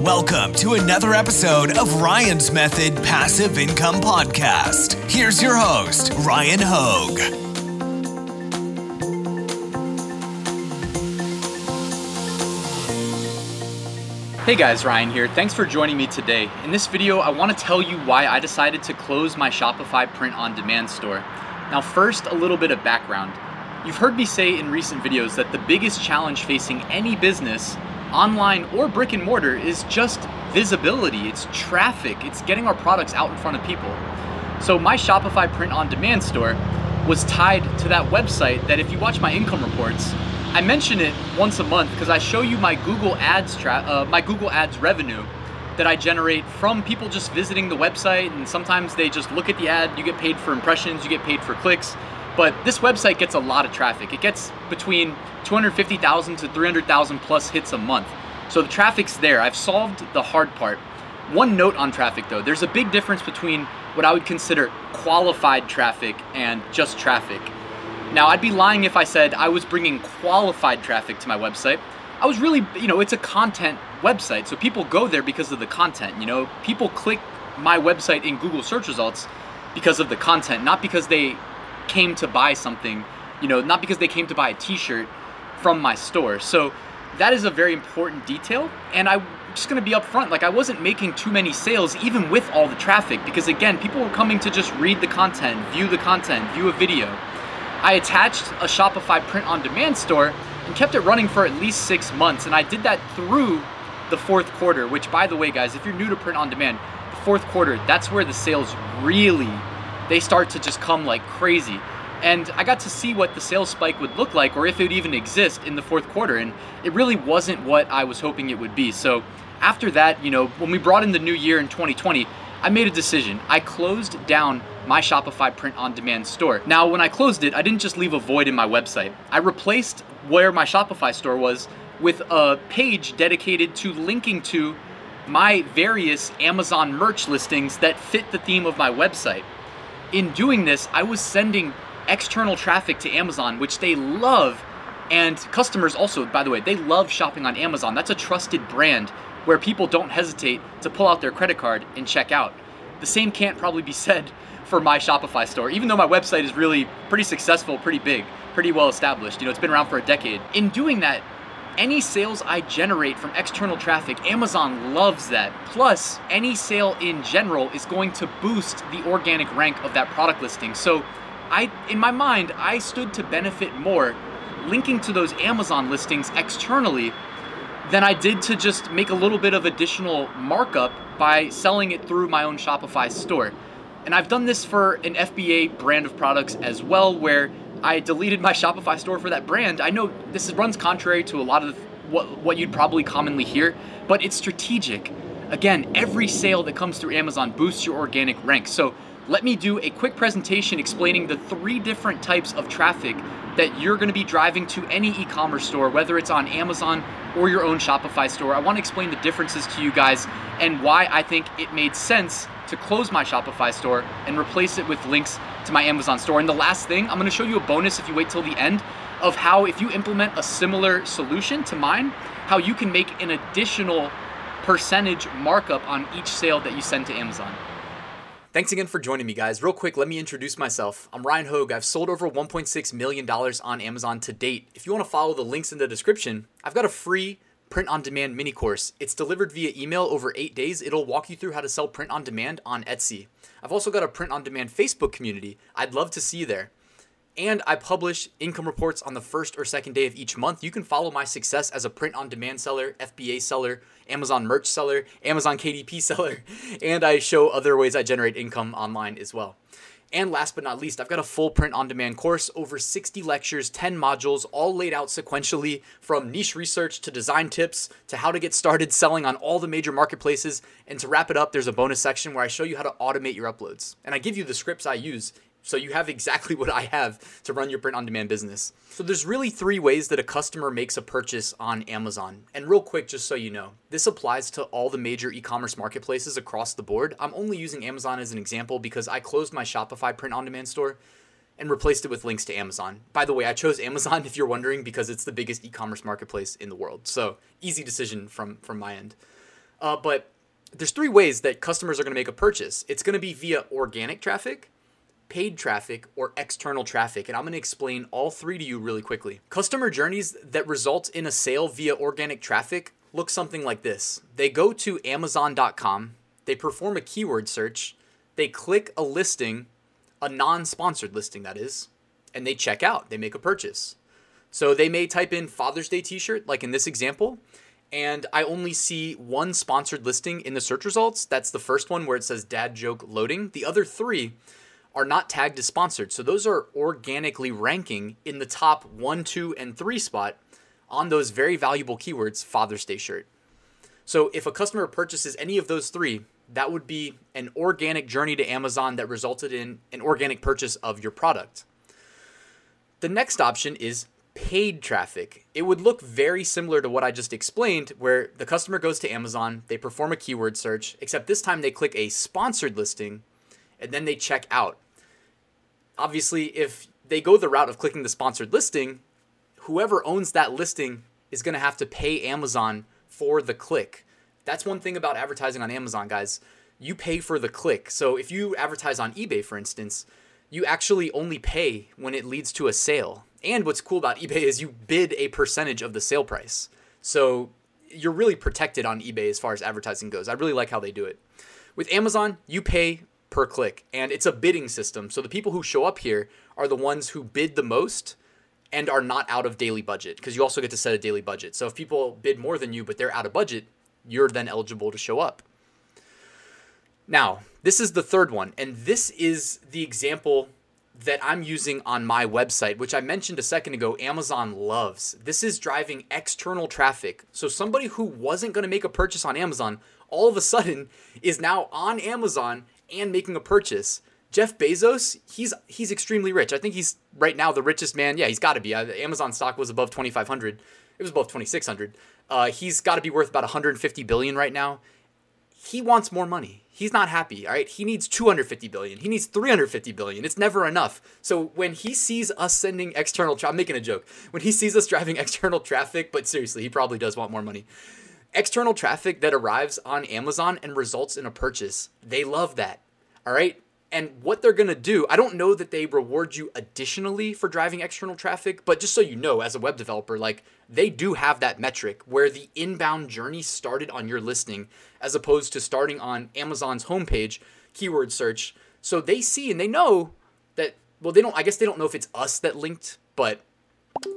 Welcome to another episode of Ryan's Method Passive Income Podcast. Here's your host, Ryan Hogue. Hey guys, Ryan here. Thanks for joining me today. In this video, I want to tell you why I decided to close my Shopify print on demand store. Now, first, a little bit of background. You've heard me say in recent videos that the biggest challenge facing any business, online or brick and mortar, is just visibility, it's traffic, it's getting our products out in front of people. So, my Shopify print on demand store was tied to that website that if you watch my income reports, I mention it once a month because I show you my Google Ads tra- uh, my Google Ads revenue that I generate from people just visiting the website and sometimes they just look at the ad, you get paid for impressions, you get paid for clicks. But this website gets a lot of traffic. It gets between 250,000 to 300,000 plus hits a month. So the traffic's there. I've solved the hard part. One note on traffic though, there's a big difference between what I would consider qualified traffic and just traffic. Now, I'd be lying if I said I was bringing qualified traffic to my website. I was really, you know, it's a content website, so people go there because of the content. You know, people click my website in Google search results because of the content, not because they came to buy something, you know, not because they came to buy a t shirt from my store. So that is a very important detail. And I'm just gonna be upfront, like I wasn't making too many sales even with all the traffic because again, people were coming to just read the content, view the content, view a video. I attached a Shopify print on demand store and kept it running for at least six months. And I did that through the fourth quarter, which by the way, guys, if you're new to print on demand, the fourth quarter, that's where the sales really, they start to just come like crazy. And I got to see what the sales spike would look like or if it would even exist in the fourth quarter. And it really wasn't what I was hoping it would be. So after that, you know, when we brought in the new year in 2020, I made a decision. I closed down my Shopify print on demand store. Now, when I closed it, I didn't just leave a void in my website. I replaced where my Shopify store was with a page dedicated to linking to my various Amazon merch listings that fit the theme of my website. In doing this, I was sending external traffic to Amazon, which they love. And customers also, by the way, they love shopping on Amazon. That's a trusted brand where people don't hesitate to pull out their credit card and check out. The same can't probably be said for my Shopify store, even though my website is really pretty successful, pretty big, pretty well established. You know, it's been around for a decade. In doing that, any sales I generate from external traffic, Amazon loves that. Plus, any sale in general is going to boost the organic rank of that product listing. So, I in my mind, I stood to benefit more linking to those Amazon listings externally than I did to just make a little bit of additional markup by selling it through my own Shopify store. And I've done this for an FBA brand of products as well, where I deleted my Shopify store for that brand. I know this runs contrary to a lot of what, what you'd probably commonly hear, but it's strategic. Again, every sale that comes through Amazon boosts your organic rank. So let me do a quick presentation explaining the three different types of traffic that you're to be driving to any e-commerce store, whether it's on Amazon or your own Shopify store. I want to explain the differences to you guys and why I think it made sense to close my Shopify store and replace it with links to my Amazon store. And the last thing, I'm to show you a bonus if you wait till the end of how if you implement a similar solution to mine, how you can make an additional percentage markup on each sale that you send to Amazon. Thanks again for joining me, guys. Real quick, let me introduce myself. I'm Ryan Hogue. I've sold over $1.6 million on Amazon to date. If you want to follow the links in the description, I've got a free print on demand mini course. It's delivered via email over eight days. It'll walk you through how to sell print on demand on Etsy. I've also got a print on demand Facebook community. I'd love to see you there. And I publish income reports on the first or second day of each month. You can follow my success as a print on demand seller, FBA seller, Amazon merch seller, Amazon KDP seller, and I show other ways I generate income online as well. And last but not least, I've got a full print on demand course, over 60 lectures, 10 modules, all laid out sequentially from niche research to design tips to how to get started selling on all the major marketplaces. And to wrap it up, there's a bonus section where I show you how to automate your uploads. And I give you the scripts I use so you have exactly what I have to run your print on demand business. So there's really three ways that a customer makes a purchase on Amazon. And real quick, just so you know, this applies to all the major e-commerce marketplaces across the board. I'm only using Amazon as an example because I closed my Shopify print on demand store and replaced it with links to Amazon. By the way, I chose Amazon if you're wondering because it's the biggest e-commerce marketplace in the world. So, easy decision from from my end. Uh, but there's three ways that customers are going to make a purchase. It's going to be via organic traffic, paid traffic, or external traffic. And I'm going to explain all three to you really quickly. Customer journeys that result in a sale via organic traffic look something like this. They go to Amazon.com, they perform a keyword search, they click a listing, a non sponsored listing, that is, and they check out. They make a purchase. So they may type in Father's Day t shirt, like in this example, and I only see one sponsored listing in the search results. That's the first one where it says dad joke loading. The other three are not tagged as sponsored. So those are organically ranking in the top one, two, and three spot on those very valuable keywords Father's Day shirt. So if a customer purchases any of those three, that would be an organic journey to Amazon that resulted in an organic purchase of your product. The next option is paid traffic. It would look very similar to what I just explained, where the customer goes to Amazon, they perform a keyword search, except this time they click a sponsored listing and then they check out. Obviously, if they go the route of clicking the sponsored listing, whoever owns that listing is going to have to pay Amazon for the click. That's one thing about advertising on Amazon, guys. You pay for the click. So if you advertise on eBay, for instance, you actually only pay when it leads to a sale. And what's cool about eBay is you bid a percentage of the sale price. So you're really protected on eBay as far as advertising goes. I really like how they do it. With Amazon, you pay per click and it's a bidding system. So the people who show up here are the ones who bid the most and are not out of daily budget because you also get to set a daily budget. So if people bid more than you but they're out of budget, you're then eligible to show up. Now, this is the third one, and this is the example that I'm using on my website, which I mentioned a second ago, Amazon loves. This is driving external traffic. So somebody who wasn't going to make a purchase on Amazon all of a sudden is now on Amazon and making a purchase. Jeff Bezos, he's he's extremely rich. I think he's right now the richest man. Yeah, he's got to be. Uh, Amazon stock was above 2500. It was above 2600. Uh, he's got to be worth about 150 billion right now. He wants more money he's not happy all right he needs 250 billion he needs 350 billion it's never enough so when he sees us sending external tra- i'm making a joke when he sees us driving external traffic but seriously he probably does want more money external traffic that arrives on amazon and results in a purchase. They love that all right? And what they're going to do i don't know that they reward you additionally for driving external traffic but just so you know as a web developer like they do have that metric where the inbound journey started on your listing as opposed to starting on amazon's homepage keyword search. So they see and they know that well they don't i guess they don't know if it's us that linked but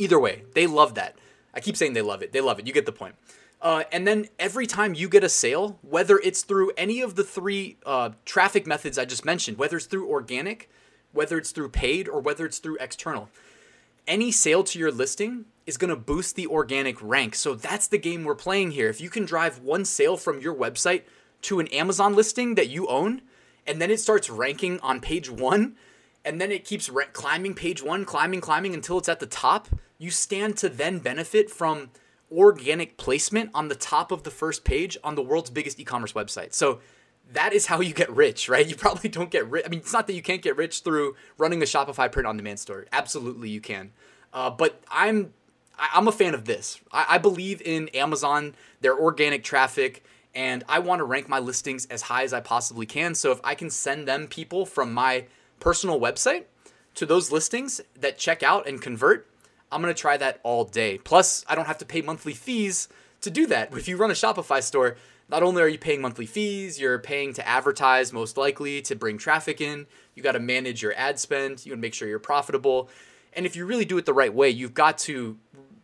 either way they love that. I keep saying they love it. They love it. You get the point uh, and then every time you get a sale, whether it's through any of the three uh, traffic methods I just mentioned, whether it's through organic, whether it's through paid, or whether it's through external, any sale to your listing is going to boost the organic rank. So that's the game we're playing here. If you can drive one sale from your website to an Amazon listing that you own, and then it starts ranking on page one, and then it keeps ra- climbing page one, climbing, climbing until it's at the top, you stand to then benefit from organic placement on the top of the first page on the world's biggest e-commerce website. So that is how you get rich, right? You probably don't get rich. I mean, it's not that you can't get rich through running a Shopify print on demand store. Absolutely, you can. Uh, but I'm I'm a fan of this. I, I believe in Amazon, their organic traffic, and I want to rank my listings as high as I possibly can. So if I can send them people from my personal website to those listings that check out and convert, I'm going to try that all day. Plus, I don't have to pay monthly fees to do that. If you run a Shopify store, not only are you paying monthly fees, you're paying to advertise, most likely to bring traffic in. You got to manage your ad spend. You got to make sure you're profitable. And if you really do it the right way, you've got to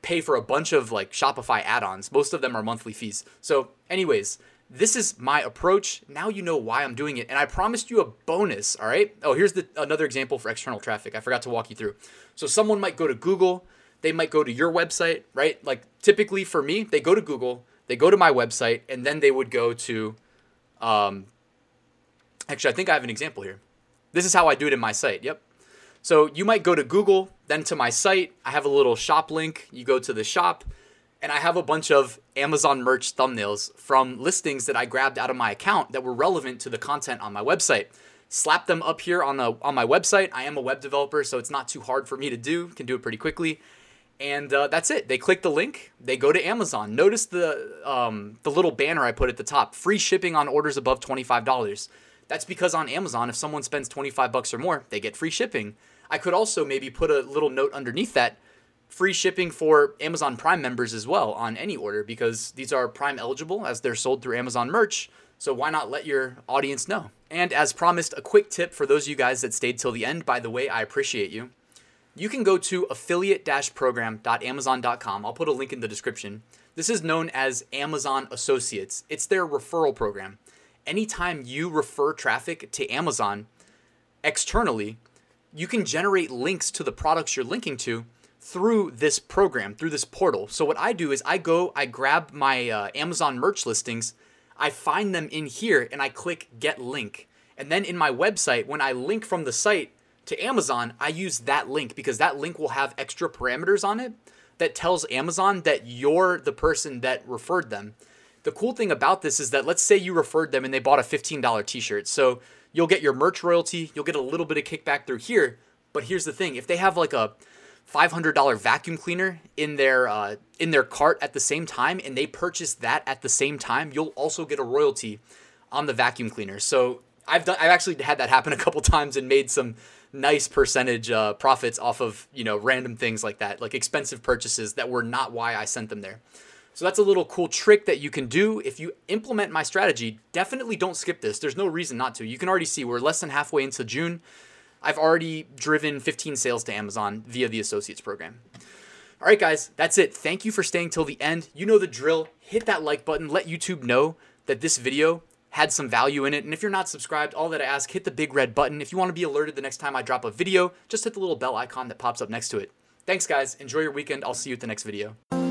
pay for a bunch of like Shopify add-ons. Most of them are monthly fees. So, anyways, this is my approach. Now you know why I'm doing it, and I promised you a bonus. All right. Oh, here's the another example for external traffic. I forgot to walk you through. So someone might go to Google. They might go to your website, right? Like typically for me, they go to Google, they go to my website, and then they would go to. Um, actually, I think I have an example here. This is how I do it in my site. Yep. So you might go to Google, then to my site. I have a little shop link. You go to the shop, and I have a bunch of Amazon merch thumbnails from listings that I grabbed out of my account that were relevant to the content on my website. Slap them up here on the on my website. I am a web developer, so it's not too hard for me to do. Can do it pretty quickly. and uh, that's it. They click the link, they go to Amazon. Notice the um, the little banner I put at the top: free shipping on orders above twenty five dollars. That's because on Amazon, if someone spends twenty five bucks or more, they get free shipping. I could also maybe put a little note underneath that free shipping for Amazon Prime members as well on any order because these are Prime eligible as they're sold through Amazon merch. So why not let your audience know? And as promised, a quick tip for those of you guys that stayed till the end. By the way, I appreciate you. You can go to affiliate-program.amazon.com. I'll put a link in the description. This is known as Amazon Associates. It's their referral program. Anytime you refer traffic to Amazon externally, you can generate links to the products you're linking to through this program, through this portal. So what I do is I go, I grab my uh, Amazon merch listings, I find them in here, and I click Get Link. And then in my website, when I link from the site to Amazon, I use that link because that link will have extra parameters on it that tells Amazon that you're the person that referred them. The cool thing about this is that let's say you referred them and they bought a $15 t-shirt. So you'll get your merch royalty, you'll get a little bit of kickback through here. But here's the thing, if they have like a $500 vacuum cleaner in their uh, in their cart at the same time and they purchase that at the same time, you'll also get a royalty on the vacuum cleaner. So I've done I've actually had that happen a couple times and made some nice percentage uh, profits off of you know random things like that, like expensive purchases that were not why I sent them there. So that's a little cool trick that you can do if you implement my strategy. Definitely don't skip this. There's no reason not to. You can already see we're less than halfway into June. I've already driven 15 sales to Amazon via the Associates program. All right, guys, that's it. Thank you for staying till the end. You know the drill. Hit that like button. Let YouTube know that this video had some value in it. And if you're not subscribed, all that I ask, hit the big red button. If you want to be alerted the next time I drop a video, just hit the little bell icon that pops up next to it. Thanks, guys. Enjoy your weekend. I'll see you at the next video.